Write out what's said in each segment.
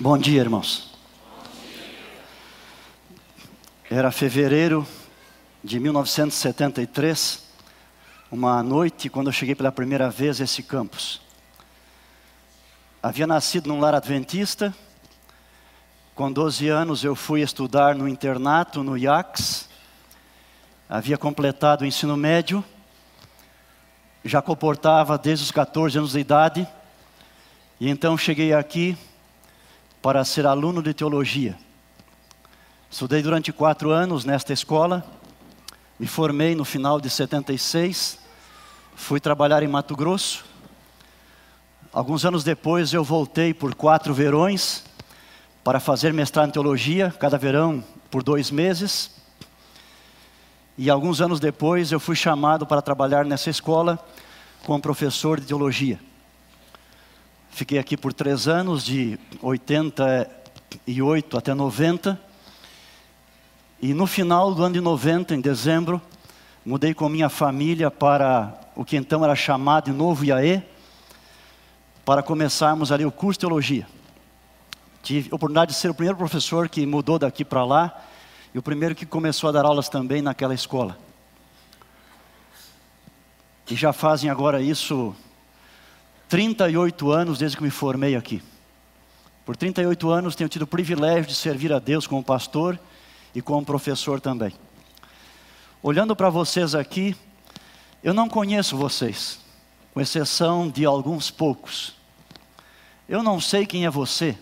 Bom dia, irmãos. Era fevereiro de 1973, uma noite quando eu cheguei pela primeira vez a esse campus. Havia nascido num lar adventista. Com 12 anos eu fui estudar no internato no IACS. Havia completado o ensino médio. Já comportava desde os 14 anos de idade. E então cheguei aqui para ser aluno de teologia. Estudei durante quatro anos nesta escola, me formei no final de 76, fui trabalhar em Mato Grosso. Alguns anos depois eu voltei por quatro verões para fazer mestrado em teologia, cada verão por dois meses. E alguns anos depois eu fui chamado para trabalhar nessa escola como professor de teologia. Fiquei aqui por três anos, de 88 até 90. E no final do ano de 90, em dezembro, mudei com minha família para o que então era chamado de Novo Iaê, para começarmos ali o curso de teologia. Tive a oportunidade de ser o primeiro professor que mudou daqui para lá e o primeiro que começou a dar aulas também naquela escola. E já fazem agora isso 38 anos desde que me formei aqui. Por 38 anos tenho tido o privilégio de servir a Deus como pastor e como professor também. Olhando para vocês aqui, eu não conheço vocês, com exceção de alguns poucos. Eu não sei quem é você.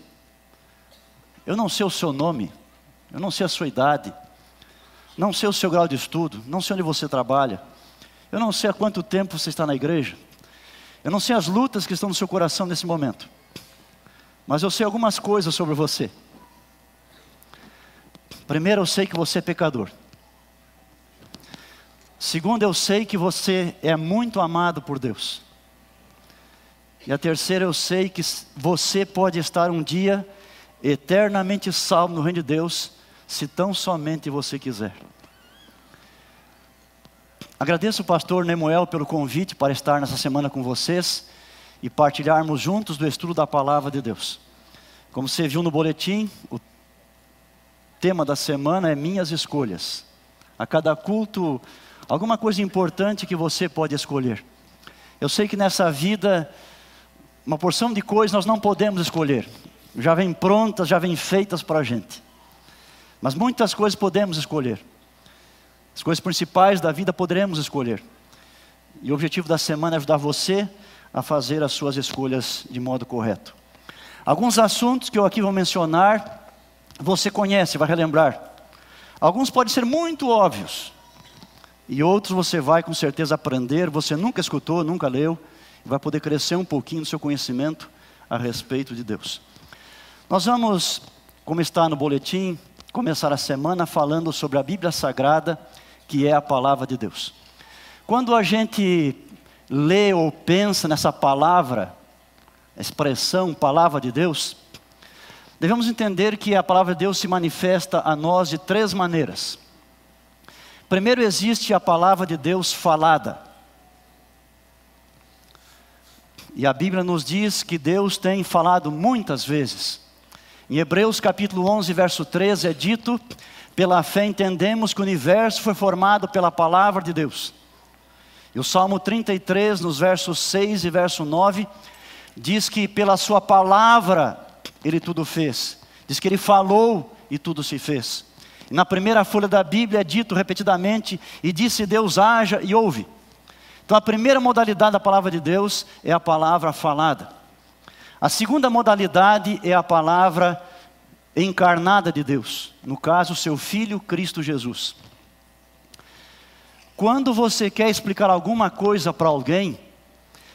Eu não sei o seu nome. Eu não sei a sua idade. Não sei o seu grau de estudo. Não sei onde você trabalha. Eu não sei há quanto tempo você está na igreja. Eu não sei as lutas que estão no seu coração nesse momento, mas eu sei algumas coisas sobre você. Primeiro, eu sei que você é pecador. Segundo, eu sei que você é muito amado por Deus. E a terceira, eu sei que você pode estar um dia eternamente salvo no reino de Deus, se tão somente você quiser. Agradeço o pastor Nemuel pelo convite para estar nessa semana com vocês e partilharmos juntos do estudo da palavra de Deus. Como você viu no boletim, o tema da semana é minhas escolhas. A cada culto, alguma coisa importante que você pode escolher. Eu sei que nessa vida, uma porção de coisas nós não podemos escolher. Já vem prontas, já vem feitas para a gente. Mas muitas coisas podemos escolher. As coisas principais da vida poderemos escolher. E o objetivo da semana é ajudar você a fazer as suas escolhas de modo correto. Alguns assuntos que eu aqui vou mencionar, você conhece, vai relembrar. Alguns podem ser muito óbvios, e outros você vai com certeza aprender, você nunca escutou, nunca leu, e vai poder crescer um pouquinho no seu conhecimento a respeito de Deus. Nós vamos, como está no boletim, começar a semana falando sobre a Bíblia Sagrada que é a palavra de Deus. Quando a gente lê ou pensa nessa palavra, expressão palavra de Deus, devemos entender que a palavra de Deus se manifesta a nós de três maneiras. Primeiro, existe a palavra de Deus falada. E a Bíblia nos diz que Deus tem falado muitas vezes. Em Hebreus capítulo 11, verso 13 é dito pela fé entendemos que o universo foi formado pela palavra de Deus. E o Salmo 33, nos versos 6 e verso 9, diz que pela sua palavra ele tudo fez. Diz que ele falou e tudo se fez. E na primeira folha da Bíblia é dito repetidamente: e disse Deus haja e ouve. Então a primeira modalidade da palavra de Deus é a palavra falada. A segunda modalidade é a palavra encarnada de Deus, no caso, seu Filho Cristo Jesus. Quando você quer explicar alguma coisa para alguém,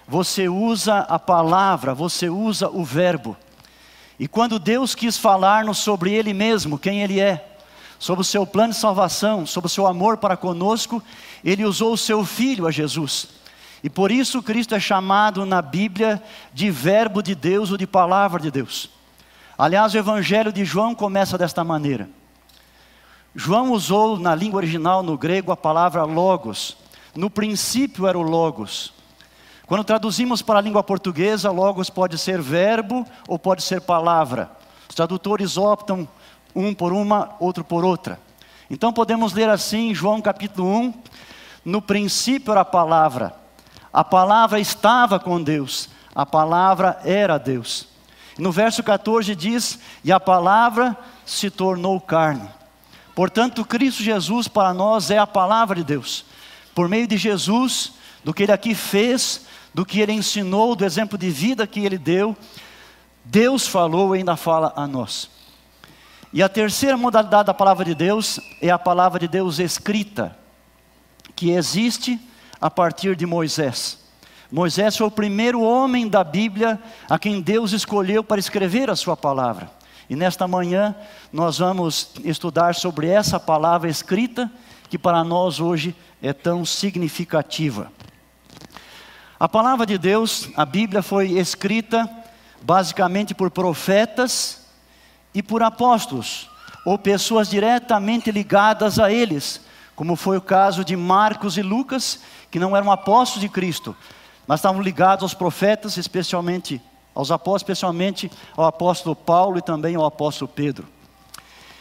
você usa a palavra, você usa o verbo. E quando Deus quis falar-nos sobre Ele mesmo, quem Ele é, sobre o seu plano de salvação, sobre o seu amor para conosco, Ele usou o seu Filho, a Jesus. E por isso Cristo é chamado na Bíblia de Verbo de Deus ou de Palavra de Deus. Aliás, o Evangelho de João começa desta maneira. João usou na língua original, no grego, a palavra logos. No princípio era o logos. Quando traduzimos para a língua portuguesa, logos pode ser verbo ou pode ser palavra. Os tradutores optam um por uma, outro por outra. Então podemos ler assim, João capítulo 1: No princípio era a palavra, a palavra estava com Deus, a palavra era Deus. No verso 14 diz: E a palavra se tornou carne. Portanto, Cristo Jesus para nós é a palavra de Deus. Por meio de Jesus, do que ele aqui fez, do que ele ensinou, do exemplo de vida que ele deu, Deus falou e ainda fala a nós. E a terceira modalidade da palavra de Deus é a palavra de Deus escrita, que existe a partir de Moisés. Moisés foi o primeiro homem da Bíblia a quem Deus escolheu para escrever a sua palavra. E nesta manhã nós vamos estudar sobre essa palavra escrita que para nós hoje é tão significativa. A palavra de Deus, a Bíblia foi escrita basicamente por profetas e por apóstolos, ou pessoas diretamente ligadas a eles, como foi o caso de Marcos e Lucas, que não eram apóstolos de Cristo, mas estavam ligados aos profetas, especialmente aos apóstolos, especialmente ao apóstolo Paulo e também ao apóstolo Pedro.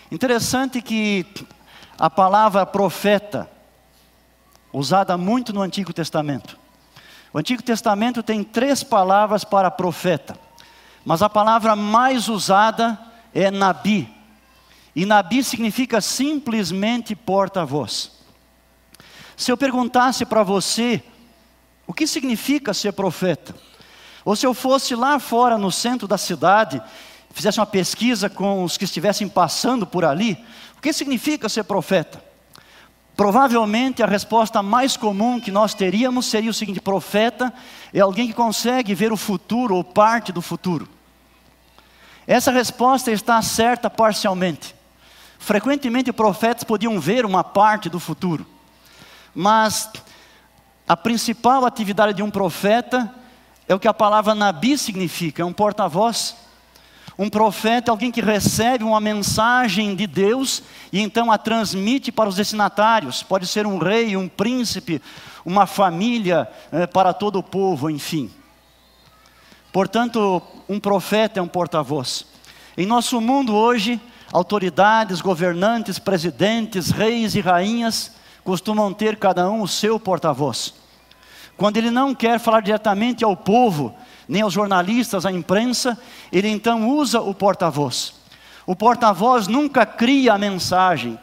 Interessante que a palavra profeta, usada muito no Antigo Testamento, o Antigo Testamento tem três palavras para profeta, mas a palavra mais usada é nabi. E nabi significa simplesmente porta-voz. Se eu perguntasse para você o que significa ser profeta, ou se eu fosse lá fora no centro da cidade, fizesse uma pesquisa com os que estivessem passando por ali, o que significa ser profeta? Provavelmente a resposta mais comum que nós teríamos seria o seguinte: profeta é alguém que consegue ver o futuro ou parte do futuro. Essa resposta está certa parcialmente. Frequentemente profetas podiam ver uma parte do futuro, mas a principal atividade de um profeta é o que a palavra nabi significa, é um porta-voz. Um profeta é alguém que recebe uma mensagem de Deus e então a transmite para os destinatários. Pode ser um rei, um príncipe, uma família, é, para todo o povo, enfim. Portanto, um profeta é um porta-voz. Em nosso mundo hoje, autoridades, governantes, presidentes, reis e rainhas costumam ter cada um o seu porta-voz. Quando ele não quer falar diretamente ao povo, nem aos jornalistas, à imprensa, ele então usa o porta-voz. O porta-voz nunca cria a mensagem,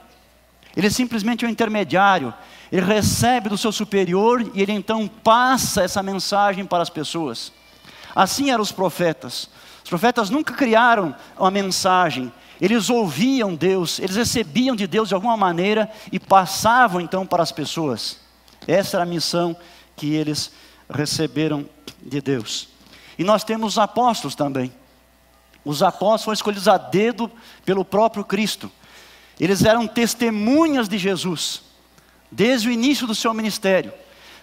ele é simplesmente é um intermediário, ele recebe do seu superior e ele então passa essa mensagem para as pessoas. Assim eram os profetas. Os profetas nunca criaram uma mensagem, eles ouviam Deus, eles recebiam de Deus de alguma maneira e passavam então para as pessoas. Essa era a missão que eles receberam de Deus. E nós temos os apóstolos também. Os apóstolos foram escolhidos a dedo pelo próprio Cristo. Eles eram testemunhas de Jesus, desde o início do seu ministério.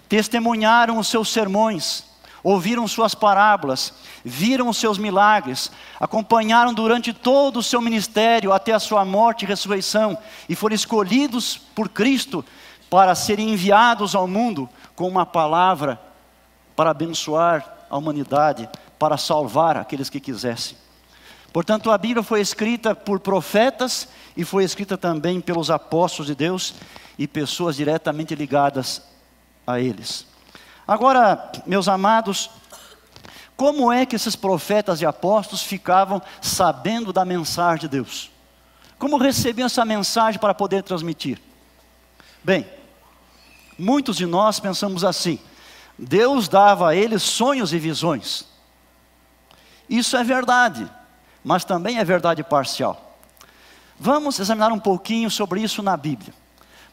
Testemunharam os seus sermões, ouviram suas parábolas, viram os seus milagres, acompanharam durante todo o seu ministério até a sua morte e ressurreição, e foram escolhidos por Cristo para serem enviados ao mundo com uma palavra para abençoar a humanidade para salvar aqueles que quisessem. Portanto, a Bíblia foi escrita por profetas e foi escrita também pelos apóstolos de Deus e pessoas diretamente ligadas a eles. Agora, meus amados, como é que esses profetas e apóstolos ficavam sabendo da mensagem de Deus? Como recebiam essa mensagem para poder transmitir? Bem, muitos de nós pensamos assim: Deus dava a eles sonhos e visões. Isso é verdade, mas também é verdade parcial. Vamos examinar um pouquinho sobre isso na Bíblia.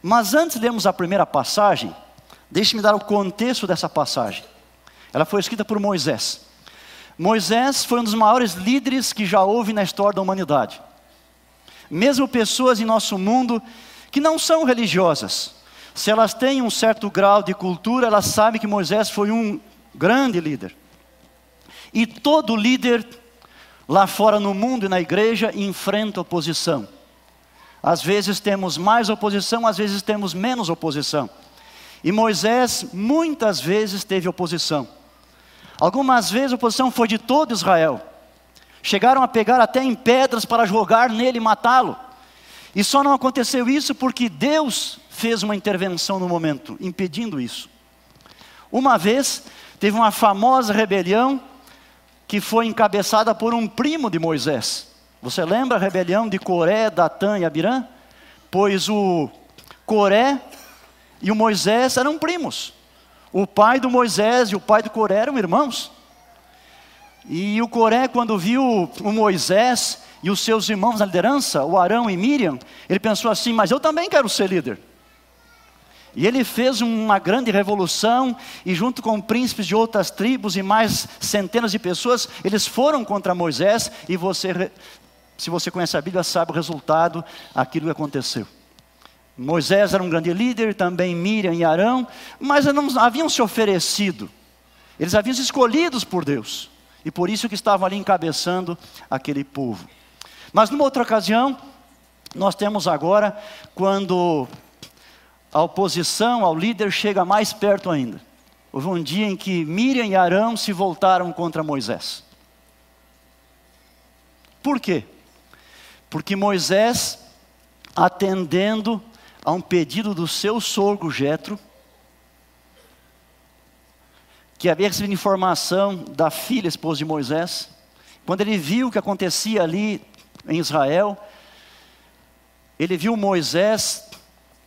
Mas antes de lermos a primeira passagem, deixe-me dar o contexto dessa passagem. Ela foi escrita por Moisés. Moisés foi um dos maiores líderes que já houve na história da humanidade. Mesmo pessoas em nosso mundo que não são religiosas, se elas têm um certo grau de cultura, elas sabem que Moisés foi um grande líder. E todo líder lá fora no mundo e na igreja enfrenta oposição. Às vezes temos mais oposição, às vezes temos menos oposição. E Moisés muitas vezes teve oposição. Algumas vezes a oposição foi de todo Israel. Chegaram a pegar até em pedras para jogar nele e matá-lo. E só não aconteceu isso porque Deus fez uma intervenção no momento, impedindo isso. Uma vez, teve uma famosa rebelião que foi encabeçada por um primo de Moisés. Você lembra a rebelião de Coré, Datã e Abirã? Pois o Coré e o Moisés eram primos. O pai do Moisés e o pai do Coré eram irmãos. E o Coré, quando viu o Moisés e os seus irmãos na liderança, o Arão e Miriam, ele pensou assim: Mas eu também quero ser líder. E ele fez uma grande revolução, e junto com príncipes de outras tribos e mais centenas de pessoas, eles foram contra Moisés, e você, se você conhece a Bíblia, sabe o resultado, aquilo que aconteceu. Moisés era um grande líder, também Miriam e Arão, mas não haviam se oferecido, eles haviam sido escolhidos por Deus, e por isso que estavam ali encabeçando aquele povo. Mas numa outra ocasião, nós temos agora, quando a oposição ao líder chega mais perto ainda. Houve um dia em que Miriam e Arão se voltaram contra Moisés. Por quê? Porque Moisés, atendendo a um pedido do seu sogro Jetro, que havia recebido informação da filha esposa de Moisés, quando ele viu o que acontecia ali em Israel, ele viu Moisés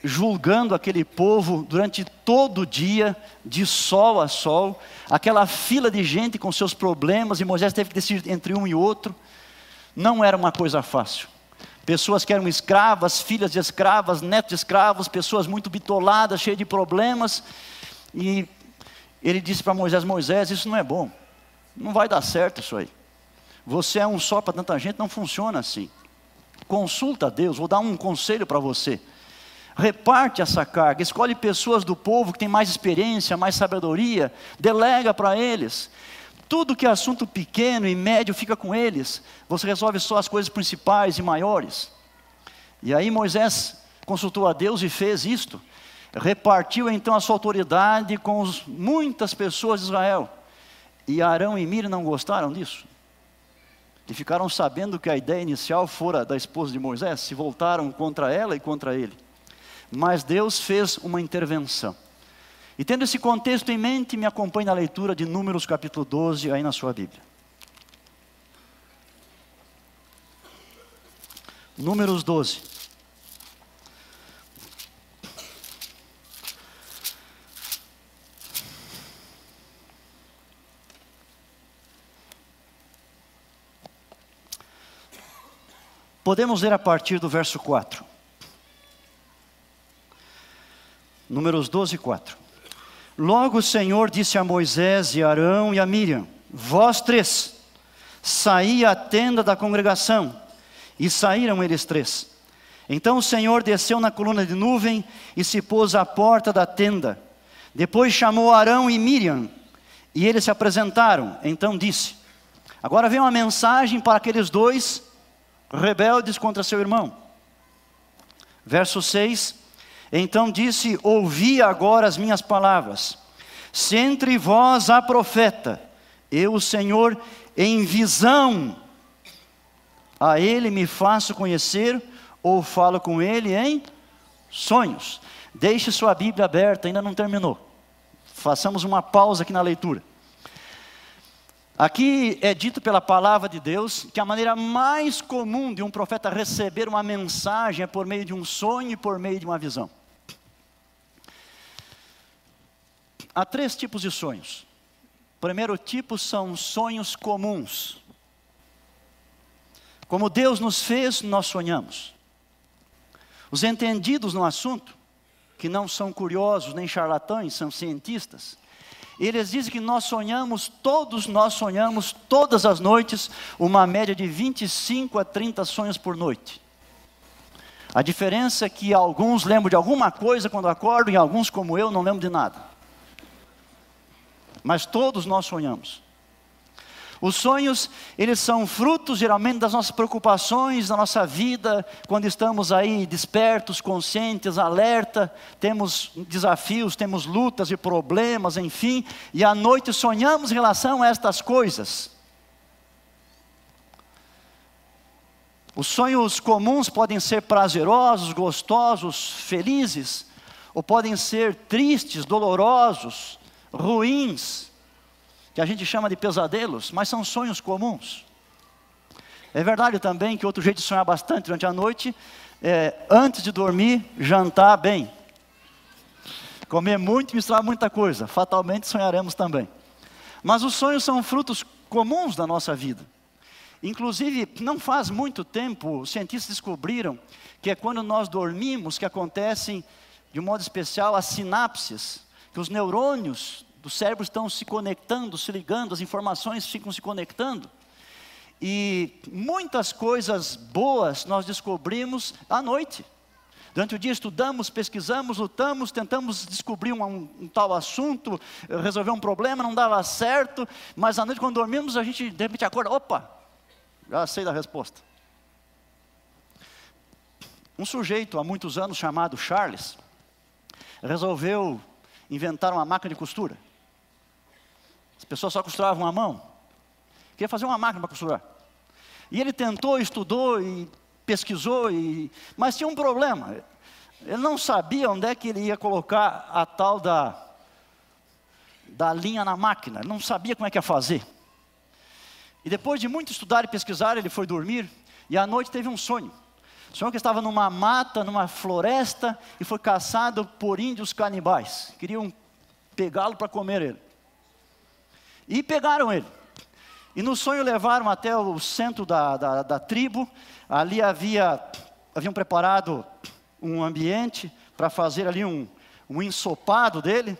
julgando aquele povo durante todo o dia, de sol a sol, aquela fila de gente com seus problemas, e Moisés teve que decidir entre um e outro. Não era uma coisa fácil pessoas que eram escravas, filhas de escravas, netos de escravos, pessoas muito bitoladas, cheias de problemas. E ele disse para Moisés: Moisés, isso não é bom, não vai dar certo isso aí. Você é um só para tanta gente, não funciona assim. Consulta a Deus, vou dar um conselho para você. Reparte essa carga, escolhe pessoas do povo que têm mais experiência, mais sabedoria, delega para eles. Tudo que é assunto pequeno e médio fica com eles. Você resolve só as coisas principais e maiores. E aí Moisés consultou a Deus e fez isto. Repartiu então a sua autoridade com os, muitas pessoas de Israel. E Arão e Miriam não gostaram disso. E ficaram sabendo que a ideia inicial fora da esposa de Moisés, se voltaram contra ela e contra ele. Mas Deus fez uma intervenção. E tendo esse contexto em mente, me acompanhe na leitura de Números capítulo 12, aí na sua Bíblia. Números 12. Podemos ler a partir do verso 4. Números 12, 4. Logo o Senhor disse a Moisés e Arão e a Miriam: Vós três, saí à tenda da congregação. E saíram eles três. Então o Senhor desceu na coluna de nuvem e se pôs à porta da tenda. Depois chamou Arão e Miriam, e eles se apresentaram. Então disse: Agora vem uma mensagem para aqueles dois rebeldes contra seu irmão. Verso 6: então disse: Ouvi agora as minhas palavras. Se entre vós há profeta, eu, o Senhor, em visão, a ele me faço conhecer, ou falo com ele em sonhos. Deixe sua Bíblia aberta, ainda não terminou. Façamos uma pausa aqui na leitura. Aqui é dito pela palavra de Deus que a maneira mais comum de um profeta receber uma mensagem é por meio de um sonho e por meio de uma visão. Há três tipos de sonhos. O primeiro tipo são sonhos comuns. Como Deus nos fez, nós sonhamos. Os entendidos no assunto, que não são curiosos nem charlatães, são cientistas, eles dizem que nós sonhamos, todos nós sonhamos, todas as noites, uma média de 25 a 30 sonhos por noite. A diferença é que alguns lembram de alguma coisa quando acordam, e alguns, como eu, não lembram de nada mas todos nós sonhamos. Os sonhos, eles são frutos geralmente das nossas preocupações, da nossa vida, quando estamos aí despertos, conscientes, alerta, temos desafios, temos lutas e problemas, enfim, e à noite sonhamos em relação a estas coisas. Os sonhos comuns podem ser prazerosos, gostosos, felizes, ou podem ser tristes, dolorosos, ruins, que a gente chama de pesadelos, mas são sonhos comuns. É verdade também que outro jeito de sonhar bastante durante a noite é, antes de dormir, jantar bem. Comer muito e misturar muita coisa. Fatalmente sonharemos também. Mas os sonhos são frutos comuns da nossa vida. Inclusive, não faz muito tempo, os cientistas descobriram que é quando nós dormimos que acontecem, de um modo especial, as sinapses, que os neurônios do cérebro estão se conectando, se ligando, as informações ficam se conectando. E muitas coisas boas nós descobrimos à noite. Durante o dia estudamos, pesquisamos, lutamos, tentamos descobrir um, um, um, tal assunto, resolver um problema, não dava certo, mas à noite, quando dormimos, a gente de repente acorda, opa, já sei da resposta. Um sujeito há muitos anos chamado Charles resolveu inventar uma máquina de costura. As pessoas só costuravam a mão. Queria fazer uma máquina para costurar. E ele tentou, estudou e pesquisou, e... mas tinha um problema. Ele não sabia onde é que ele ia colocar a tal da, da linha na máquina. Ele não sabia como é que ia fazer. E depois de muito estudar e pesquisar, ele foi dormir e à noite teve um sonho. Sonhou que estava numa mata, numa floresta e foi caçado por índios canibais. Queriam pegá-lo para comer ele. E pegaram ele. E no sonho levaram até o centro da, da, da tribo. Ali havia, haviam preparado um ambiente para fazer ali um, um ensopado dele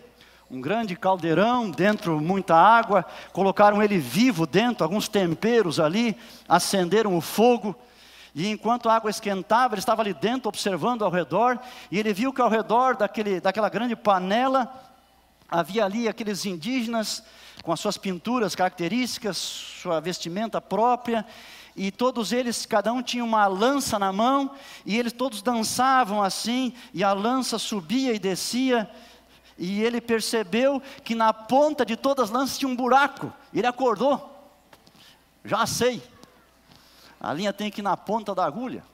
um grande caldeirão, dentro muita água, colocaram ele vivo dentro, alguns temperos ali, acenderam o fogo, e enquanto a água esquentava, ele estava ali dentro observando ao redor, e ele viu que ao redor daquele, daquela grande panela, havia ali aqueles indígenas com as suas pinturas características, sua vestimenta própria, e todos eles, cada um tinha uma lança na mão, e eles todos dançavam assim, e a lança subia e descia, e ele percebeu que na ponta de todas as lanças tinha um buraco. Ele acordou. Já sei. A linha tem que ir na ponta da agulha.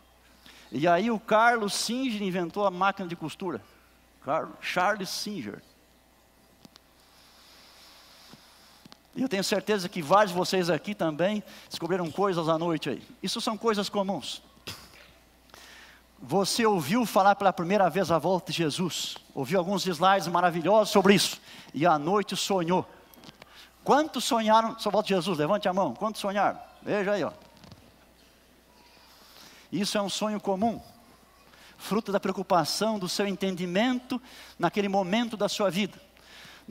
E aí o Carlos Singer inventou a máquina de costura. Charles Singer. E eu tenho certeza que vários de vocês aqui também descobriram coisas à noite aí. Isso são coisas comuns. Você ouviu falar pela primeira vez a volta de Jesus, ouviu alguns slides maravilhosos sobre isso, e à noite sonhou. Quantos sonharam sobre a volta de Jesus? Levante a mão. Quantos sonharam? Veja aí, ó. Isso é um sonho comum, fruto da preocupação, do seu entendimento naquele momento da sua vida.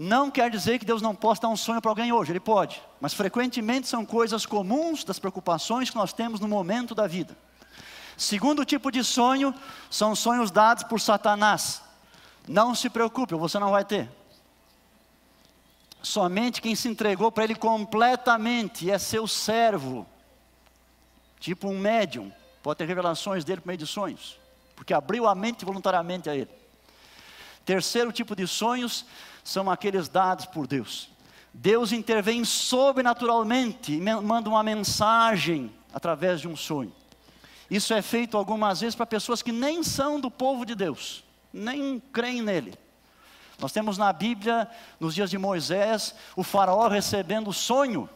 Não quer dizer que Deus não possa dar um sonho para alguém hoje, Ele pode, mas frequentemente são coisas comuns das preocupações que nós temos no momento da vida. Segundo tipo de sonho são sonhos dados por Satanás. Não se preocupe, você não vai ter. Somente quem se entregou para ele completamente é seu servo, tipo um médium, pode ter revelações dele por meio de sonhos, porque abriu a mente voluntariamente a ele. Terceiro tipo de sonhos são aqueles dados por Deus. Deus intervém sobrenaturalmente manda uma mensagem através de um sonho. Isso é feito algumas vezes para pessoas que nem são do povo de Deus, nem creem nele. Nós temos na Bíblia, nos dias de Moisés, o faraó recebendo sonho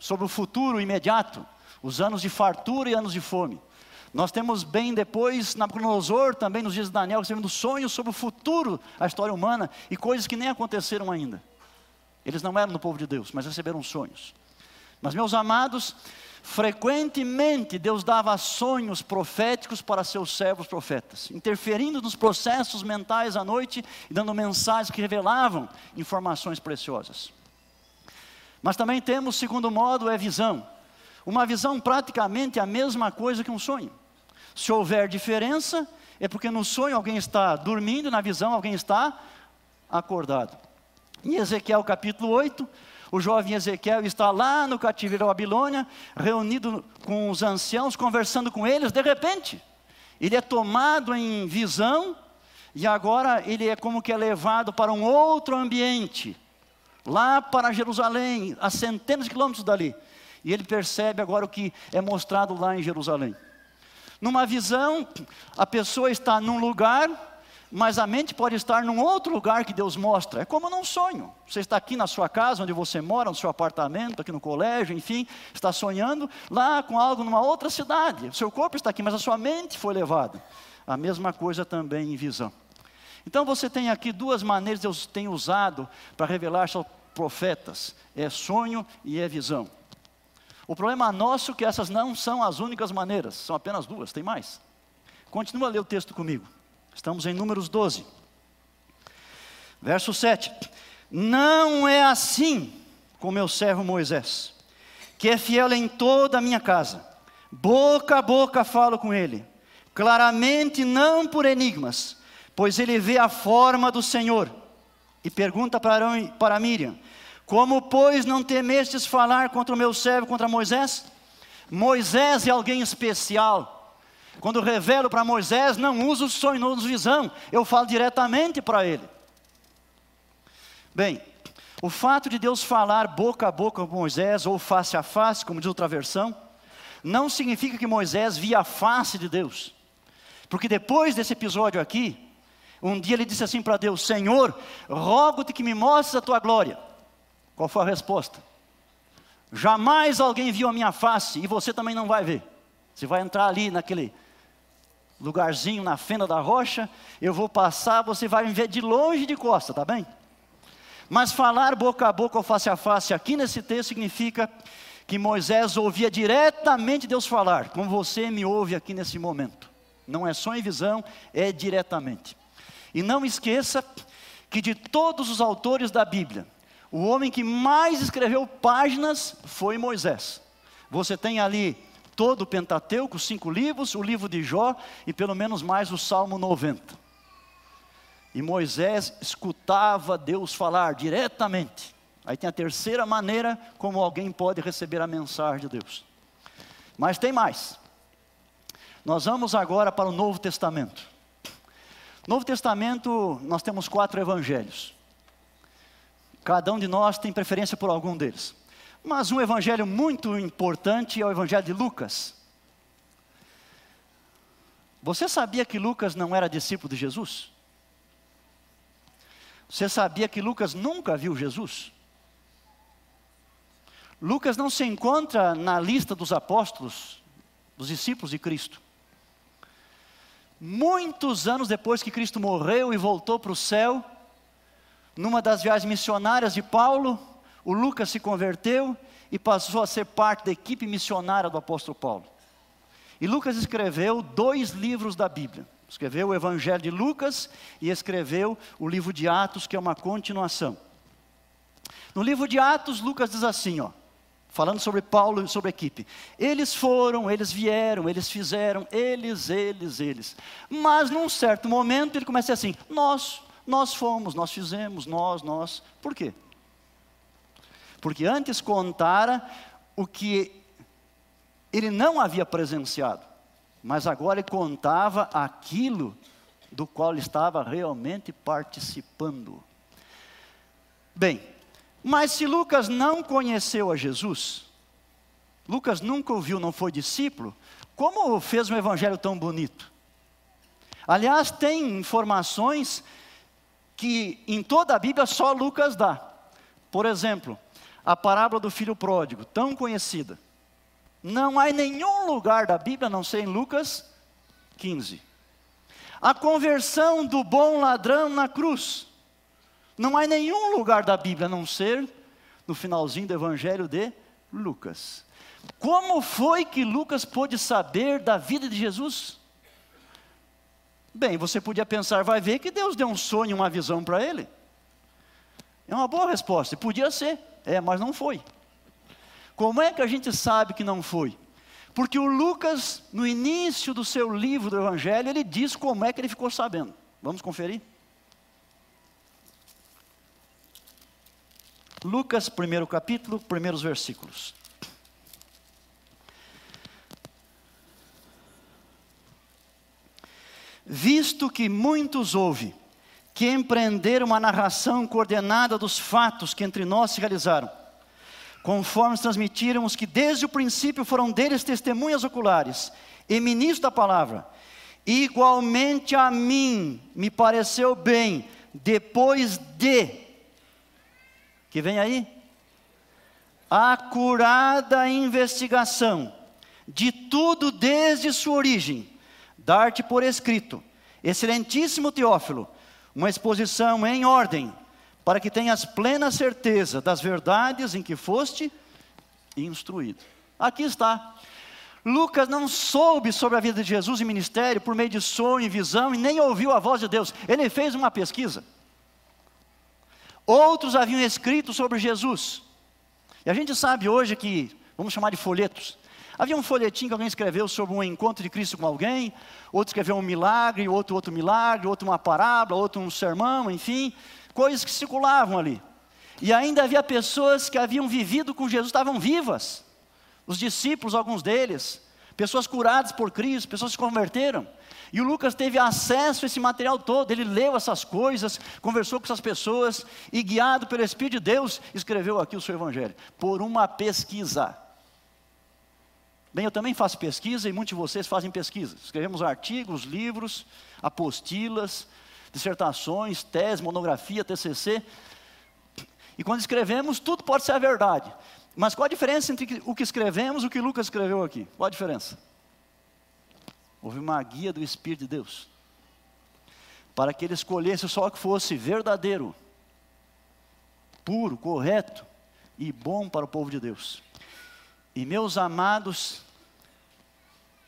sobre o futuro imediato, os anos de fartura e anos de fome. Nós temos bem depois, Nabucodonosor, também nos dias de Daniel, recebendo sonhos sobre o futuro, a história humana, e coisas que nem aconteceram ainda. Eles não eram do povo de Deus, mas receberam sonhos. Mas, meus amados, Frequentemente Deus dava sonhos proféticos para seus servos profetas, interferindo nos processos mentais à noite e dando mensagens que revelavam informações preciosas. Mas também temos, segundo modo, é visão. Uma visão praticamente a mesma coisa que um sonho. Se houver diferença, é porque no sonho alguém está dormindo, na visão alguém está acordado. Em Ezequiel capítulo 8, o jovem Ezequiel está lá no cativeiro da Babilônia, reunido com os anciãos, conversando com eles, de repente, ele é tomado em visão, e agora ele é como que é levado para um outro ambiente, lá para Jerusalém, a centenas de quilômetros dali. E ele percebe agora o que é mostrado lá em Jerusalém. Numa visão, a pessoa está num lugar, mas a mente pode estar num outro lugar que Deus mostra. É como num sonho. Você está aqui na sua casa, onde você mora, no seu apartamento, aqui no colégio, enfim, está sonhando lá com algo numa outra cidade. O seu corpo está aqui, mas a sua mente foi levada. A mesma coisa também em visão. Então você tem aqui duas maneiras que Deus tem usado para revelar aos profetas: é sonho e é visão. O problema nosso é que essas não são as únicas maneiras, são apenas duas, tem mais. Continua a ler o texto comigo. Estamos em Números 12. Verso 7. Não é assim com meu servo Moisés, que é fiel em toda a minha casa. Boca a boca falo com ele, claramente não por enigmas, pois ele vê a forma do Senhor. E pergunta para, para Miriam: Como, pois, não temestes falar contra o meu servo, contra Moisés? Moisés é alguém especial quando revelo para Moisés, não uso sonho, não uso visão, eu falo diretamente para ele. Bem, o fato de Deus falar boca a boca com Moisés, ou face a face, como diz outra versão, não significa que Moisés via a face de Deus. Porque depois desse episódio aqui, um dia ele disse assim para Deus: Senhor, rogo-te que me mostres a tua glória. Qual foi a resposta? Jamais alguém viu a minha face e você também não vai ver. Você vai entrar ali naquele lugarzinho na fenda da rocha, eu vou passar, você vai me ver de longe de costa, tá bem? Mas falar boca a boca ou face a face aqui nesse texto significa que Moisés ouvia diretamente Deus falar, como você me ouve aqui nesse momento. Não é sonho e visão, é diretamente. E não esqueça que de todos os autores da Bíblia, o homem que mais escreveu páginas foi Moisés. Você tem ali todo o Pentateuco, cinco livros, o livro de Jó e pelo menos mais o Salmo 90. E Moisés escutava Deus falar diretamente. Aí tem a terceira maneira como alguém pode receber a mensagem de Deus. Mas tem mais. Nós vamos agora para o Novo Testamento. Novo Testamento, nós temos quatro evangelhos. Cada um de nós tem preferência por algum deles. Mas um evangelho muito importante é o evangelho de Lucas. Você sabia que Lucas não era discípulo de Jesus? Você sabia que Lucas nunca viu Jesus? Lucas não se encontra na lista dos apóstolos, dos discípulos de Cristo. Muitos anos depois que Cristo morreu e voltou para o céu, numa das viagens missionárias de Paulo, o Lucas se converteu e passou a ser parte da equipe missionária do apóstolo Paulo. E Lucas escreveu dois livros da Bíblia. Escreveu o Evangelho de Lucas e escreveu o livro de Atos, que é uma continuação. No livro de Atos, Lucas diz assim, ó, falando sobre Paulo e sobre a equipe. Eles foram, eles vieram, eles fizeram, eles, eles, eles. Mas num certo momento ele começa assim: nós, nós fomos, nós fizemos, nós, nós. Por quê? porque antes contara o que ele não havia presenciado, mas agora ele contava aquilo do qual estava realmente participando. Bem, mas se Lucas não conheceu a Jesus, Lucas nunca ouviu, não foi discípulo, como fez um evangelho tão bonito? Aliás, tem informações que em toda a Bíblia só Lucas dá. Por exemplo, a parábola do filho pródigo, tão conhecida. Não há em nenhum lugar da Bíblia, a não ser em Lucas 15. A conversão do bom ladrão na cruz. Não há em nenhum lugar da Bíblia, a não ser no finalzinho do Evangelho de Lucas. Como foi que Lucas pôde saber da vida de Jesus? Bem, você podia pensar, vai ver que Deus deu um sonho, uma visão para ele. É uma boa resposta, podia ser. É, mas não foi. Como é que a gente sabe que não foi? Porque o Lucas, no início do seu livro do Evangelho, ele diz como é que ele ficou sabendo. Vamos conferir? Lucas, primeiro capítulo, primeiros versículos. Visto que muitos ouvem, que empreenderam uma narração coordenada dos fatos que entre nós se realizaram. conforme transmitiram os que desde o princípio foram deles testemunhas oculares e ministros da palavra. Igualmente a mim me pareceu bem, depois de, que vem aí? Acurada investigação de tudo desde sua origem, dar-te por escrito, excelentíssimo Teófilo, uma exposição em ordem, para que tenhas plena certeza das verdades em que foste instruído. Aqui está. Lucas não soube sobre a vida de Jesus e ministério por meio de sonho e visão e nem ouviu a voz de Deus. Ele fez uma pesquisa. Outros haviam escrito sobre Jesus. E a gente sabe hoje que, vamos chamar de folhetos. Havia um folhetim que alguém escreveu sobre um encontro de Cristo com alguém, outro escreveu um milagre, outro outro milagre, outro uma parábola, outro um sermão, enfim, coisas que circulavam ali. E ainda havia pessoas que haviam vivido com Jesus, estavam vivas os discípulos, alguns deles, pessoas curadas por Cristo, pessoas se converteram. E o Lucas teve acesso a esse material todo, ele leu essas coisas, conversou com essas pessoas e, guiado pelo Espírito de Deus, escreveu aqui o seu Evangelho, por uma pesquisa. Bem, eu também faço pesquisa e muitos de vocês fazem pesquisa. Escrevemos artigos, livros, apostilas, dissertações, tese, monografia, TCC. E quando escrevemos, tudo pode ser a verdade. Mas qual a diferença entre o que escrevemos e o que Lucas escreveu aqui? Qual a diferença? Houve uma guia do Espírito de Deus. Para que ele escolhesse só o que fosse verdadeiro, puro, correto e bom para o povo de Deus. E meus amados,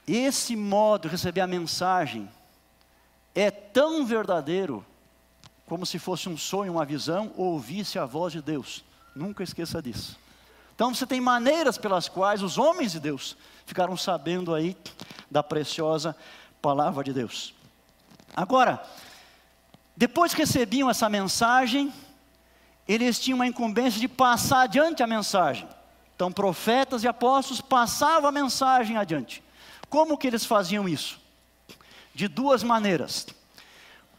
esse modo de receber a mensagem é tão verdadeiro como se fosse um sonho, uma visão, ou ouvisse a voz de Deus. Nunca esqueça disso. Então você tem maneiras pelas quais os homens de Deus ficaram sabendo aí da preciosa palavra de Deus. Agora, depois que recebiam essa mensagem, eles tinham uma incumbência de passar adiante a mensagem. Então, profetas e apóstolos passavam a mensagem adiante. Como que eles faziam isso? De duas maneiras.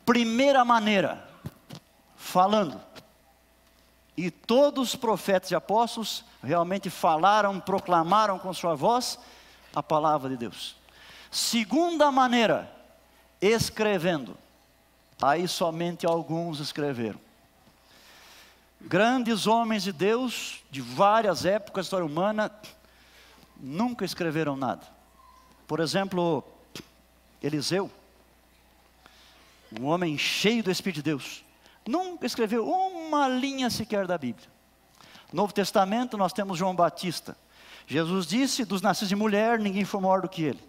Primeira maneira, falando. E todos os profetas e apóstolos realmente falaram, proclamaram com sua voz a palavra de Deus. Segunda maneira, escrevendo. Aí somente alguns escreveram. Grandes homens de Deus, de várias épocas da história humana, nunca escreveram nada. Por exemplo, Eliseu, um homem cheio do Espírito de Deus, nunca escreveu uma linha sequer da Bíblia. No Novo Testamento nós temos João Batista. Jesus disse: dos nascidos de mulher, ninguém foi maior do que ele.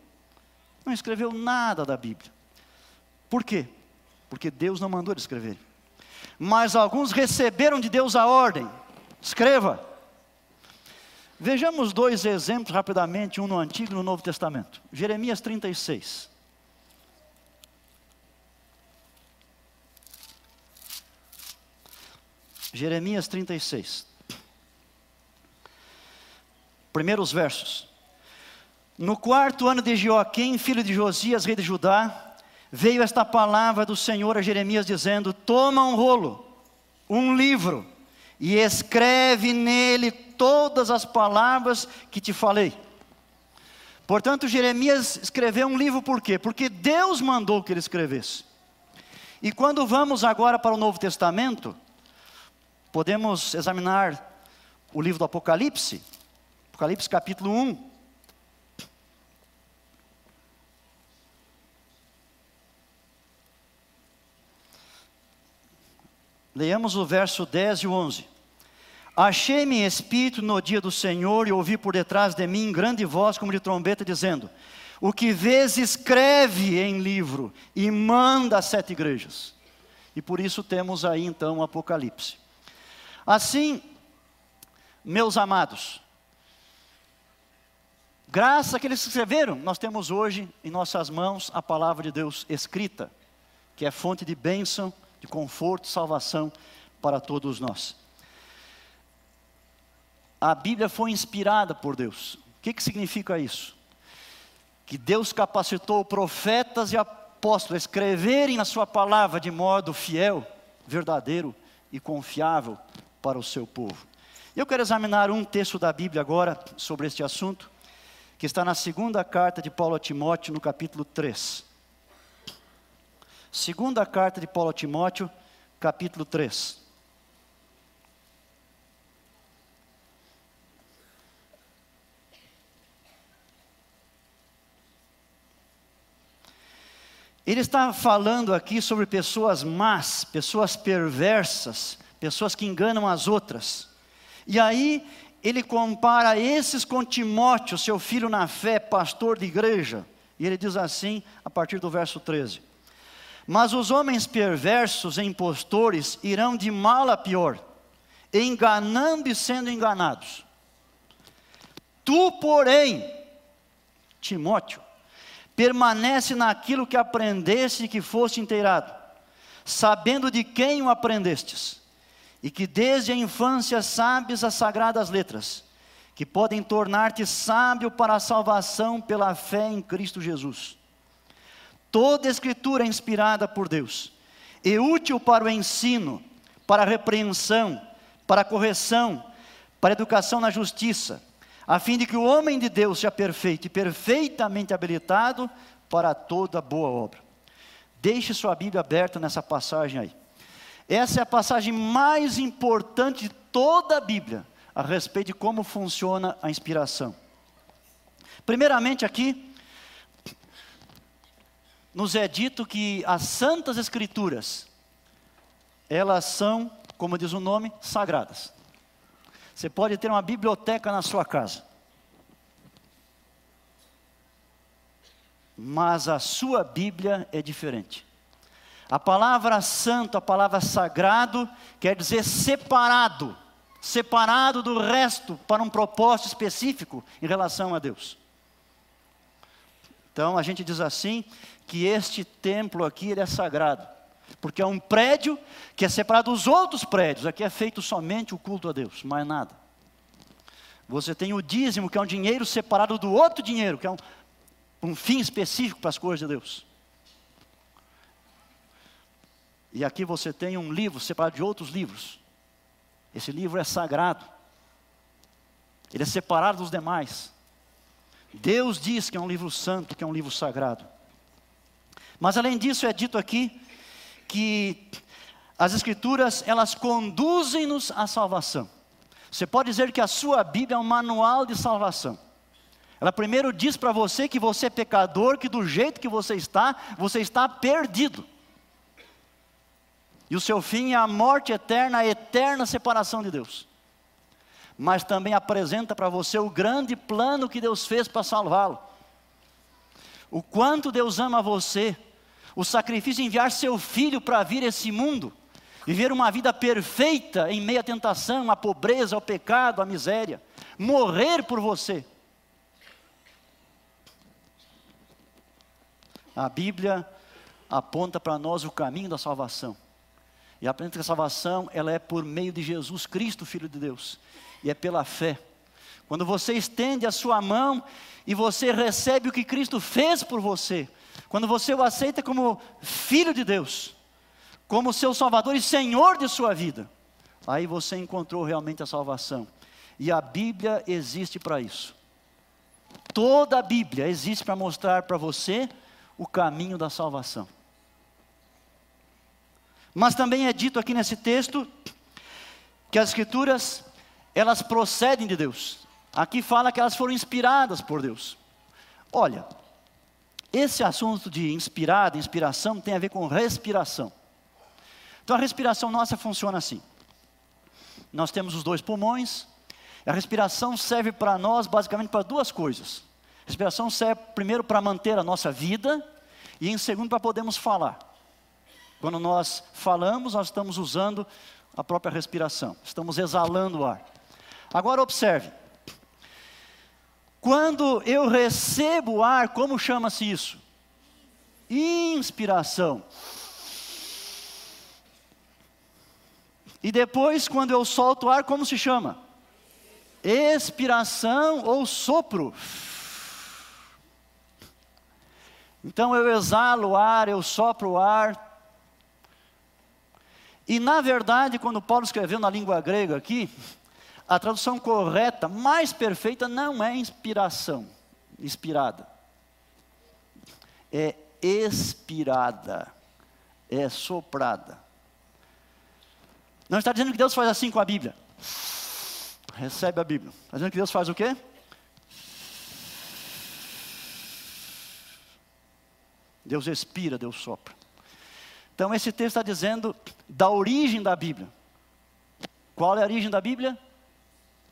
Não escreveu nada da Bíblia. Por quê? Porque Deus não mandou ele escrever. Mas alguns receberam de Deus a ordem: escreva. Vejamos dois exemplos rapidamente, um no Antigo e no Novo Testamento. Jeremias 36. Jeremias 36. Primeiros versos. No quarto ano de Joaquim, filho de Josias, rei de Judá, veio esta palavra do Senhor a Jeremias dizendo: Toma um rolo, um livro, e escreve nele todas as palavras que te falei. Portanto, Jeremias escreveu um livro por quê? Porque Deus mandou que ele escrevesse. E quando vamos agora para o Novo Testamento, podemos examinar o livro do Apocalipse, Apocalipse capítulo 1. Leamos o verso 10 e 11. Achei-me espírito no dia do Senhor e ouvi por detrás de mim grande voz como de trombeta dizendo: O que vês escreve em livro e manda às sete igrejas. E por isso temos aí então o Apocalipse. Assim, meus amados, graças àqueles que escreveram, nós temos hoje em nossas mãos a palavra de Deus escrita, que é fonte de bênção, de conforto, salvação para todos nós. A Bíblia foi inspirada por Deus. O que, que significa isso? Que Deus capacitou profetas e apóstolos a escreverem na sua palavra de modo fiel, verdadeiro e confiável para o seu povo. Eu quero examinar um texto da Bíblia agora sobre este assunto, que está na segunda carta de Paulo a Timóteo, no capítulo 3. Segunda carta de Paulo a Timóteo, capítulo 3. Ele está falando aqui sobre pessoas más, pessoas perversas, pessoas que enganam as outras. E aí ele compara esses com Timóteo, seu filho na fé, pastor de igreja. E ele diz assim, a partir do verso 13: Mas os homens perversos e impostores irão de mal a pior, enganando e sendo enganados. Tu, porém, Timóteo, permanece naquilo que aprendeste e que foste inteirado, sabendo de quem o aprendestes, e que desde a infância sabes as sagradas letras, que podem tornar-te sábio para a salvação pela fé em Cristo Jesus. Toda escritura é inspirada por Deus, e útil para o ensino, para a repreensão, para a correção, para a educação na justiça, a fim de que o homem de Deus seja perfeito e perfeitamente habilitado para toda boa obra. Deixe sua Bíblia aberta nessa passagem aí. Essa é a passagem mais importante de toda a Bíblia a respeito de como funciona a inspiração. Primeiramente, aqui, nos é dito que as Santas Escrituras, elas são, como diz o nome, sagradas. Você pode ter uma biblioteca na sua casa. Mas a sua Bíblia é diferente. A palavra santo, a palavra sagrado, quer dizer separado, separado do resto para um propósito específico em relação a Deus. Então a gente diz assim que este templo aqui ele é sagrado, porque é um prédio que é separado dos outros prédios. Aqui é feito somente o culto a Deus, mais nada. Você tem o dízimo, que é um dinheiro separado do outro dinheiro, que é um, um fim específico para as coisas de Deus. E aqui você tem um livro separado de outros livros. Esse livro é sagrado. Ele é separado dos demais. Deus diz que é um livro santo, que é um livro sagrado. Mas além disso é dito aqui que as escrituras elas conduzem-nos à salvação. Você pode dizer que a sua Bíblia é um manual de salvação. Ela primeiro diz para você que você é pecador, que do jeito que você está, você está perdido. E o seu fim é a morte eterna, a eterna separação de Deus. Mas também apresenta para você o grande plano que Deus fez para salvá-lo. O quanto Deus ama você, o sacrifício de enviar seu filho para vir esse mundo viver uma vida perfeita em meio à tentação, à pobreza, ao pecado, à miséria, morrer por você. A Bíblia aponta para nós o caminho da salvação. E aponta que a salvação ela é por meio de Jesus Cristo, Filho de Deus, e é pela fé. Quando você estende a sua mão e você recebe o que Cristo fez por você, quando você o aceita como filho de Deus, como seu Salvador e Senhor de sua vida, aí você encontrou realmente a salvação. E a Bíblia existe para isso. Toda a Bíblia existe para mostrar para você o caminho da salvação. Mas também é dito aqui nesse texto que as escrituras elas procedem de Deus. Aqui fala que elas foram inspiradas por Deus. Olha, esse assunto de inspirada, inspiração tem a ver com respiração. Então a respiração nossa funciona assim. Nós temos os dois pulmões. A respiração serve para nós basicamente para duas coisas. A respiração serve primeiro para manter a nossa vida e em segundo para podermos falar. Quando nós falamos, nós estamos usando a própria respiração, estamos exalando o ar. Agora observe. Quando eu recebo o ar, como chama-se isso? Inspiração. E depois, quando eu solto o ar, como se chama? Expiração ou sopro. Então eu exalo o ar, eu sopro o ar. E na verdade, quando Paulo escreveu na língua grega aqui, a tradução correta, mais perfeita, não é inspiração, inspirada. É expirada, é soprada. Não está dizendo que Deus faz assim com a Bíblia. Recebe a Bíblia. Está dizendo que Deus faz o quê? Deus expira, Deus sopra. Então esse texto está dizendo da origem da Bíblia. Qual é a origem da Bíblia?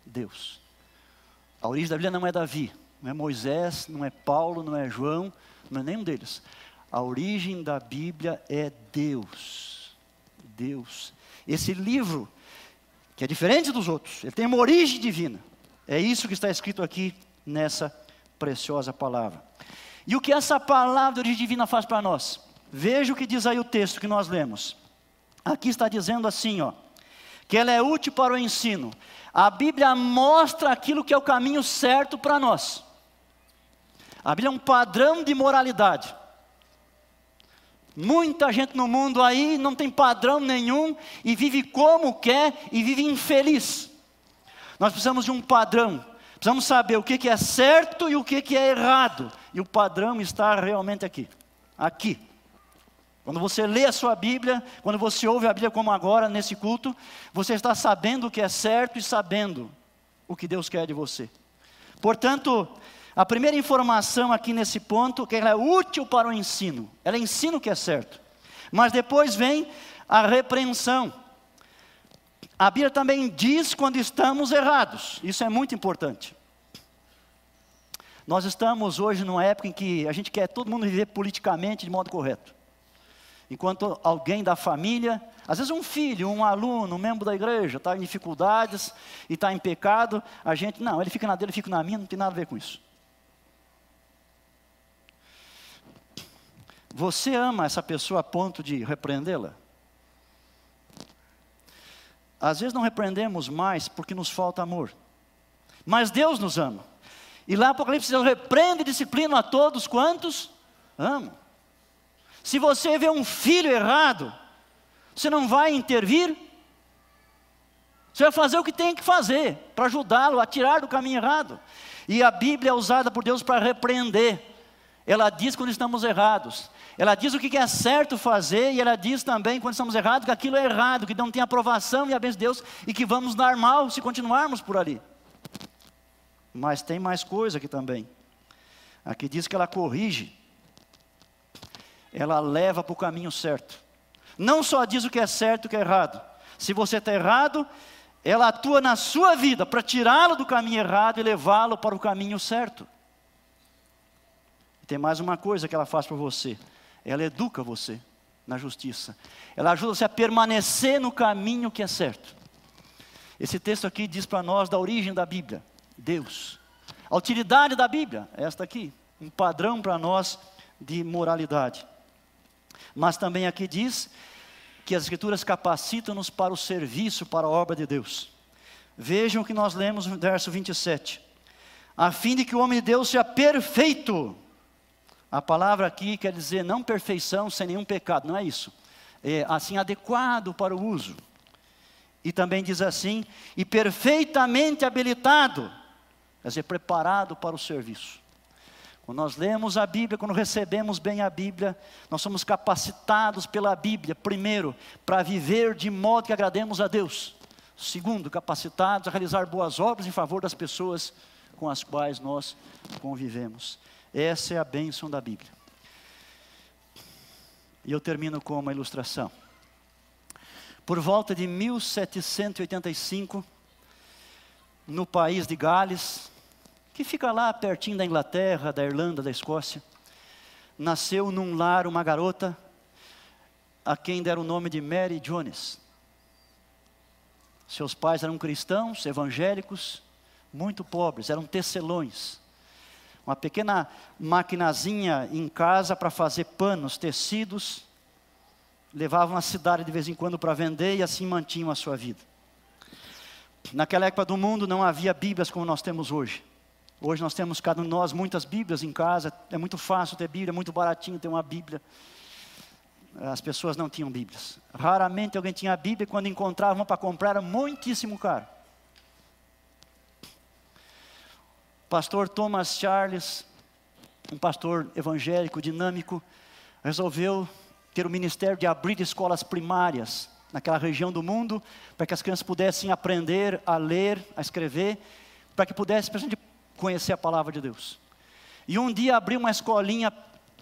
Deus. A origem da Bíblia não é Davi, não é Moisés, não é Paulo, não é João, não é nenhum deles. A origem da Bíblia é Deus. Deus. Esse livro, que é diferente dos outros, ele tem uma origem divina. É isso que está escrito aqui nessa preciosa palavra. E o que essa palavra de origem divina faz para nós? Veja o que diz aí o texto que nós lemos. Aqui está dizendo assim, ó, que ela é útil para o ensino. A Bíblia mostra aquilo que é o caminho certo para nós. A Bíblia é um padrão de moralidade. Muita gente no mundo aí não tem padrão nenhum e vive como quer e vive infeliz. Nós precisamos de um padrão. Precisamos saber o que é certo e o que é errado. E o padrão está realmente aqui. Aqui. Quando você lê a sua Bíblia, quando você ouve a Bíblia como agora, nesse culto, você está sabendo o que é certo e sabendo o que Deus quer de você. Portanto, a primeira informação aqui nesse ponto, que ela é útil para o ensino. Ela ensina o que é certo. Mas depois vem a repreensão. A Bíblia também diz quando estamos errados. Isso é muito importante. Nós estamos hoje numa época em que a gente quer todo mundo viver politicamente de modo correto. Enquanto alguém da família, às vezes um filho, um aluno, um membro da igreja, está em dificuldades e está em pecado, a gente, não, ele fica na dele, eu fico na minha, não tem nada a ver com isso. Você ama essa pessoa a ponto de repreendê-la? Às vezes não repreendemos mais porque nos falta amor. Mas Deus nos ama. E lá Apocalipse diz: repreende e disciplina a todos quantos amam. Se você vê um filho errado, você não vai intervir? Você vai fazer o que tem que fazer para ajudá-lo a tirar do caminho errado. E a Bíblia é usada por Deus para repreender. Ela diz quando estamos errados. Ela diz o que é certo fazer e ela diz também quando estamos errados que aquilo é errado, que não tem aprovação e a bênção de Deus e que vamos dar mal se continuarmos por ali. Mas tem mais coisa aqui também. Aqui diz que ela corrige ela leva para o caminho certo. Não só diz o que é certo e o que é errado. Se você está errado, ela atua na sua vida para tirá-lo do caminho errado e levá-lo para o caminho certo. E tem mais uma coisa que ela faz para você: ela educa você na justiça. Ela ajuda você a permanecer no caminho que é certo. Esse texto aqui diz para nós da origem da Bíblia: Deus. A utilidade da Bíblia, esta aqui, um padrão para nós de moralidade. Mas também aqui diz que as Escrituras capacitam-nos para o serviço, para a obra de Deus. Vejam o que nós lemos no verso 27. A fim de que o homem de Deus seja perfeito. A palavra aqui quer dizer não perfeição sem nenhum pecado, não é isso. É assim adequado para o uso. E também diz assim, e perfeitamente habilitado, quer dizer, preparado para o serviço. Quando nós lemos a Bíblia, quando recebemos bem a Bíblia, nós somos capacitados pela Bíblia, primeiro, para viver de modo que agrademos a Deus. Segundo, capacitados a realizar boas obras em favor das pessoas com as quais nós convivemos. Essa é a bênção da Bíblia. E eu termino com uma ilustração. Por volta de 1785, no país de Gales, que fica lá pertinho da Inglaterra, da Irlanda, da Escócia. Nasceu num lar uma garota a quem deram o nome de Mary Jones. Seus pais eram cristãos, evangélicos, muito pobres, eram tecelões. Uma pequena maquinazinha em casa para fazer panos, tecidos, levavam à cidade de vez em quando para vender e assim mantinham a sua vida. Naquela época do mundo não havia Bíblias como nós temos hoje. Hoje nós temos cada um de nós muitas Bíblias em casa, é muito fácil ter Bíblia, é muito baratinho ter uma Bíblia. As pessoas não tinham Bíblias. Raramente alguém tinha Bíblia e quando encontrava uma para comprar era muitíssimo caro. pastor Thomas Charles, um pastor evangélico dinâmico, resolveu ter o ministério de abrir escolas primárias naquela região do mundo, para que as crianças pudessem aprender a ler, a escrever, para que pudessem conhecer a palavra de Deus. E um dia abriu uma escolinha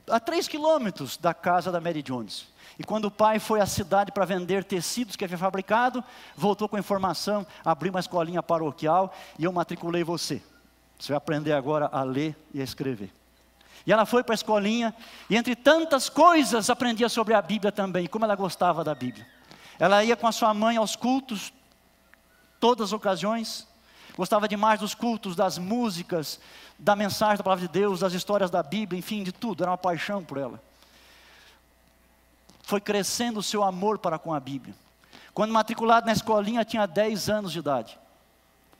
a três quilômetros da casa da Mary Jones. E quando o pai foi à cidade para vender tecidos que havia fabricado, voltou com a informação, abriu uma escolinha paroquial e eu matriculei você. Você vai aprender agora a ler e a escrever. E ela foi para a escolinha, e entre tantas coisas aprendia sobre a Bíblia também, como ela gostava da Bíblia. Ela ia com a sua mãe aos cultos, todas as ocasiões, gostava demais dos cultos, das músicas, da mensagem da palavra de Deus, das histórias da Bíblia, enfim, de tudo, era uma paixão por ela. Foi crescendo o seu amor para com a Bíblia. Quando matriculado na escolinha, tinha 10 anos de idade.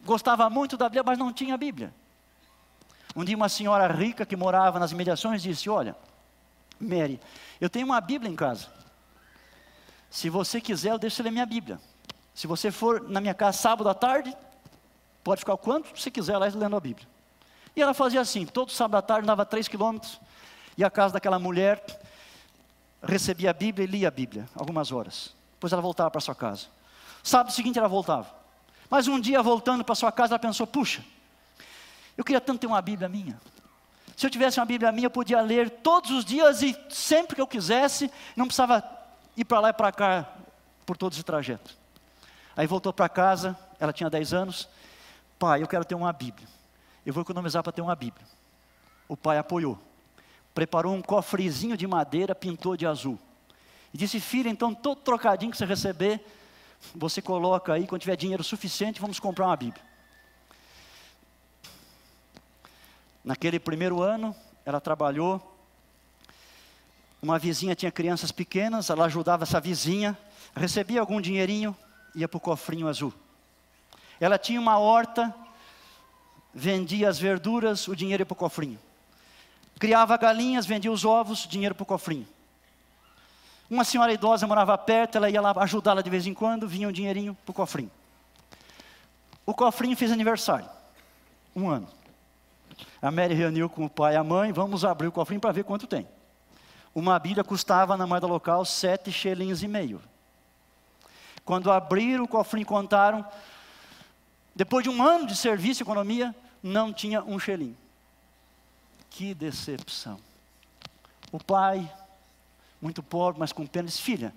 Gostava muito da Bíblia, mas não tinha Bíblia. Um dia uma senhora rica que morava nas imediações disse: Olha, Mary, eu tenho uma Bíblia em casa. Se você quiser, eu deixo você ler minha Bíblia. Se você for na minha casa sábado à tarde, pode ficar o quanto você quiser lá lendo a Bíblia. E ela fazia assim, todo sábado à tarde, andava três quilômetros, e a casa daquela mulher recebia a Bíblia e lia a Bíblia, algumas horas. Depois ela voltava para sua casa. Sábado seguinte ela voltava. Mas um dia, voltando para sua casa, ela pensou: puxa, eu queria tanto ter uma Bíblia minha. Se eu tivesse uma Bíblia minha, eu podia ler todos os dias e sempre que eu quisesse, não precisava ir para lá e para cá por todo esse trajeto. Aí voltou para casa, ela tinha 10 anos. Pai, eu quero ter uma Bíblia. Eu vou economizar para ter uma Bíblia. O pai apoiou. Preparou um cofrezinho de madeira, pintou de azul. E disse: Filha, então todo trocadinho que você receber, você coloca aí, quando tiver dinheiro suficiente, vamos comprar uma Bíblia. Naquele primeiro ano, ela trabalhou. Uma vizinha tinha crianças pequenas, ela ajudava essa vizinha, recebia algum dinheirinho, ia para o cofrinho azul. Ela tinha uma horta, vendia as verduras, o dinheiro ia para o cofrinho. Criava galinhas, vendia os ovos, dinheiro para o cofrinho. Uma senhora idosa morava perto, ela ia lá ajudá-la de vez em quando, vinha um dinheirinho para o cofrinho. O cofrinho fez aniversário, um ano. A Mary reuniu com o pai e a mãe, vamos abrir o cofrinho para ver quanto tem. Uma Bíblia custava na moeda local sete shillings e meio. Quando abriram o cofrinho contaram, depois de um ano de serviço e economia, não tinha um shilling. Que decepção. O pai, muito pobre, mas com pena, disse: Filha,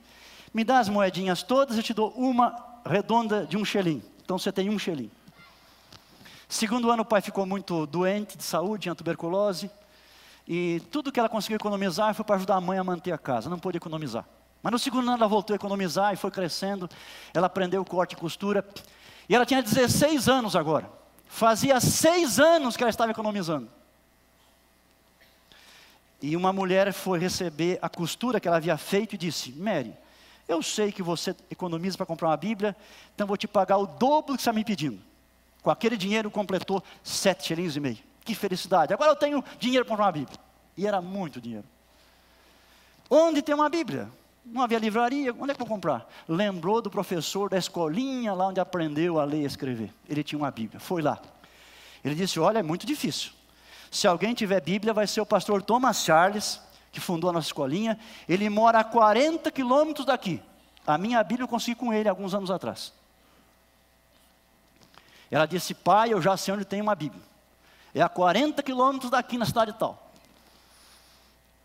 me dá as moedinhas todas, eu te dou uma redonda de um shilling. Então você tem um shilling. Segundo ano, o pai ficou muito doente de saúde, tinha tuberculose. E tudo que ela conseguiu economizar foi para ajudar a mãe a manter a casa, não pôde economizar. Mas no segundo ano ela voltou a economizar e foi crescendo. Ela aprendeu corte e costura. E ela tinha 16 anos agora. Fazia seis anos que ela estava economizando. E uma mulher foi receber a costura que ela havia feito e disse: Mary, eu sei que você economiza para comprar uma Bíblia, então vou te pagar o dobro que você está me pedindo. Com aquele dinheiro completou sete shillings e meio. Que felicidade. Agora eu tenho dinheiro para comprar uma Bíblia. E era muito dinheiro. Onde tem uma Bíblia? Não havia livraria, onde é que eu vou comprar? Lembrou do professor da escolinha lá onde aprendeu a ler e escrever. Ele tinha uma Bíblia, foi lá. Ele disse: Olha, é muito difícil. Se alguém tiver Bíblia, vai ser o pastor Thomas Charles, que fundou a nossa escolinha. Ele mora a 40 quilômetros daqui. A minha Bíblia eu consegui com ele alguns anos atrás. Ela disse: Pai, eu já sei onde tem uma Bíblia. É a 40 quilômetros daqui na cidade tal.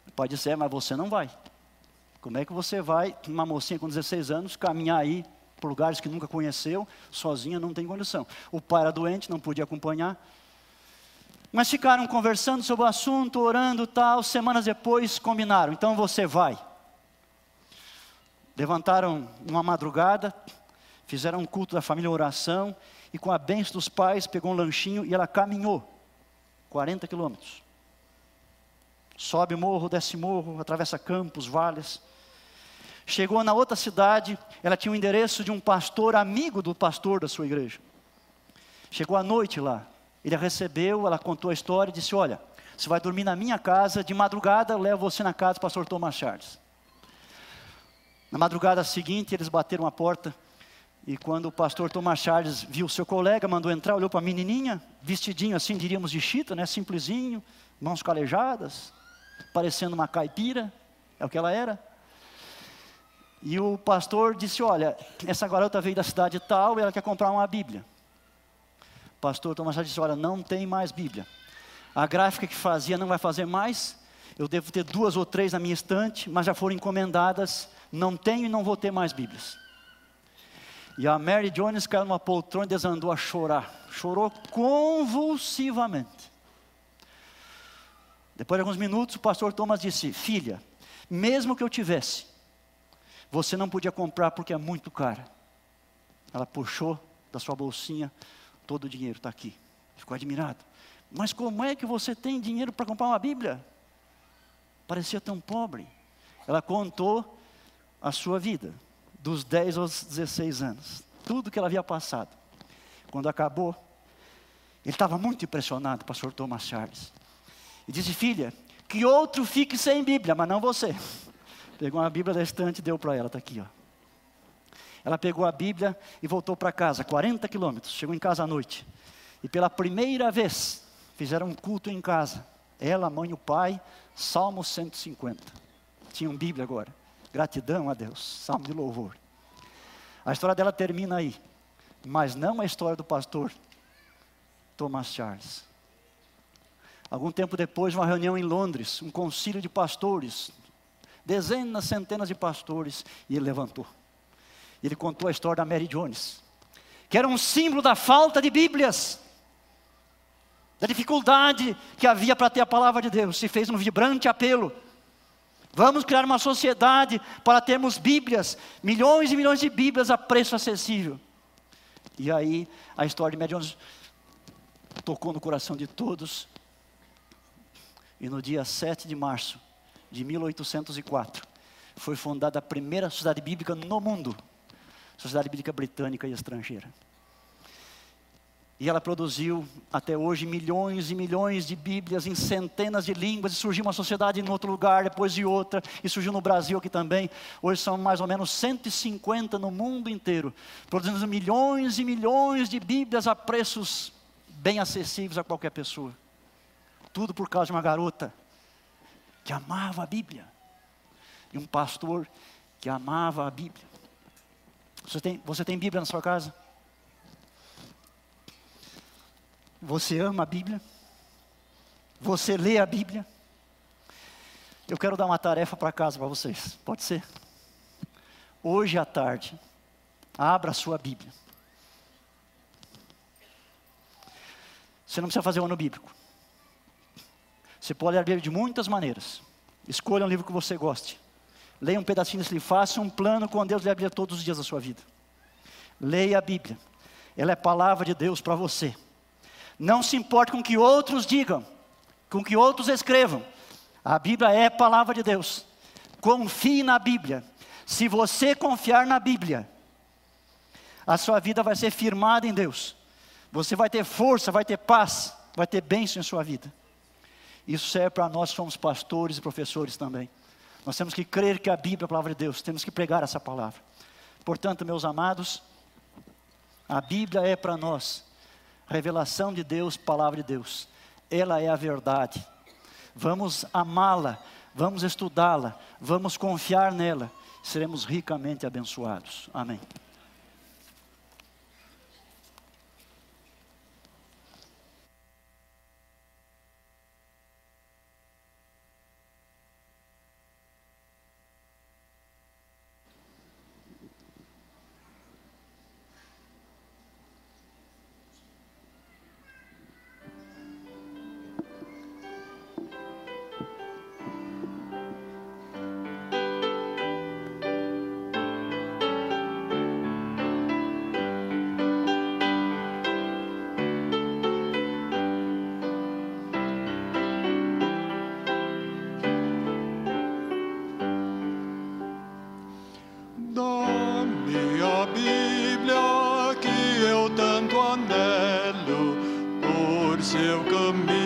O pai disse: É, mas você não vai. Como é que você vai, uma mocinha com 16 anos, caminhar aí por lugares que nunca conheceu, sozinha, não tem condição. O pai era doente, não podia acompanhar. Mas ficaram conversando sobre o assunto, orando tal. Semanas depois combinaram: então você vai. Levantaram uma madrugada, fizeram um culto da família, oração, e com a bênção dos pais, pegou um lanchinho e ela caminhou 40 quilômetros. Sobe morro, desce morro, atravessa campos, vales. Chegou na outra cidade, ela tinha o endereço de um pastor, amigo do pastor da sua igreja. Chegou à noite lá, ele a recebeu, ela contou a história e disse: Olha, você vai dormir na minha casa, de madrugada eu levo você na casa do pastor Thomas Charles. Na madrugada seguinte, eles bateram a porta E quando o pastor Thomas Charles viu seu colega, mandou entrar, olhou para a menininha, vestidinho assim, diríamos de chita, né? simplesinho, mãos calejadas, parecendo uma caipira, é o que ela era. E o pastor disse: Olha, essa garota veio da cidade tal e ela quer comprar uma Bíblia. O pastor Thomas Charles disse: Olha, não tem mais Bíblia. A gráfica que fazia não vai fazer mais. Eu devo ter duas ou três na minha estante, mas já foram encomendadas. Não tenho e não vou ter mais Bíblias. E a Mary Jones caiu numa poltrona e desandou a chorar. Chorou convulsivamente. Depois de alguns minutos, o pastor Thomas disse: Filha, mesmo que eu tivesse, você não podia comprar porque é muito cara. Ela puxou da sua bolsinha todo o dinheiro, está aqui. Ficou admirado. Mas como é que você tem dinheiro para comprar uma Bíblia? Parecia tão pobre. Ela contou a sua vida dos 10 aos 16 anos. Tudo que ela havia passado. Quando acabou, ele estava muito impressionado, pastor Thomas Charles. E disse: Filha, que outro fique sem Bíblia, mas não você. Pegou uma Bíblia da estante e deu para ela, está aqui. Ó. Ela pegou a Bíblia e voltou para casa, 40 quilômetros. Chegou em casa à noite. E pela primeira vez, fizeram um culto em casa. Ela, a mãe e o pai, Salmo 150. Tinham Bíblia agora. Gratidão a Deus, salmo de louvor. A história dela termina aí, mas não a história do pastor Thomas Charles. Algum tempo depois, uma reunião em Londres, um concílio de pastores, dezenas, centenas de pastores, e ele levantou. Ele contou a história da Mary Jones, que era um símbolo da falta de Bíblias, da dificuldade que havia para ter a palavra de Deus, se fez um vibrante apelo Vamos criar uma sociedade para termos Bíblias, milhões e milhões de Bíblias a preço acessível. E aí a história de Medianos tocou no coração de todos. E no dia 7 de março de 1804 foi fundada a primeira sociedade bíblica no mundo, Sociedade Bíblica Britânica e Estrangeira. E ela produziu até hoje milhões e milhões de Bíblias em centenas de línguas, e surgiu uma sociedade em outro lugar, depois de outra, e surgiu no Brasil aqui também. Hoje são mais ou menos 150 no mundo inteiro, produzindo milhões e milhões de Bíblias a preços bem acessíveis a qualquer pessoa. Tudo por causa de uma garota que amava a Bíblia, e um pastor que amava a Bíblia. Você tem, você tem Bíblia na sua casa? Você ama a Bíblia? Você lê a Bíblia? Eu quero dar uma tarefa para casa para vocês. Pode ser? Hoje à tarde, abra a sua Bíblia. Você não precisa fazer um ano bíblico. Você pode ler a Bíblia de muitas maneiras. Escolha um livro que você goste. Leia um pedacinho desse livro. Faça um plano com Deus ler a Bíblia todos os dias da sua vida. Leia a Bíblia. Ela é palavra de Deus para você. Não se importe com o que outros digam, com o que outros escrevam. A Bíblia é palavra de Deus. Confie na Bíblia. Se você confiar na Bíblia, a sua vida vai ser firmada em Deus. Você vai ter força, vai ter paz, vai ter bênção em sua vida. Isso serve para nós que somos pastores e professores também. Nós temos que crer que a Bíblia é a palavra de Deus, temos que pregar essa palavra. Portanto, meus amados, a Bíblia é para nós Revelação de Deus, palavra de Deus. Ela é a verdade. Vamos amá-la, vamos estudá-la, vamos confiar nela. Seremos ricamente abençoados. Amém. Palavras tampando-se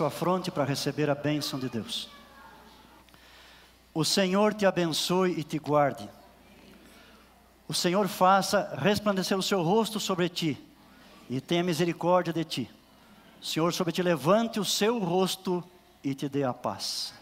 sua fronte para receber a bênção de Deus. O Senhor te abençoe e te guarde. O Senhor faça resplandecer o seu rosto sobre ti e tenha misericórdia de ti. O Senhor sobre ti levante o seu rosto e te dê a paz.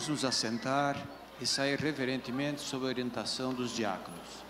Vamos nos assentar e sair reverentemente sob a orientação dos diáconos.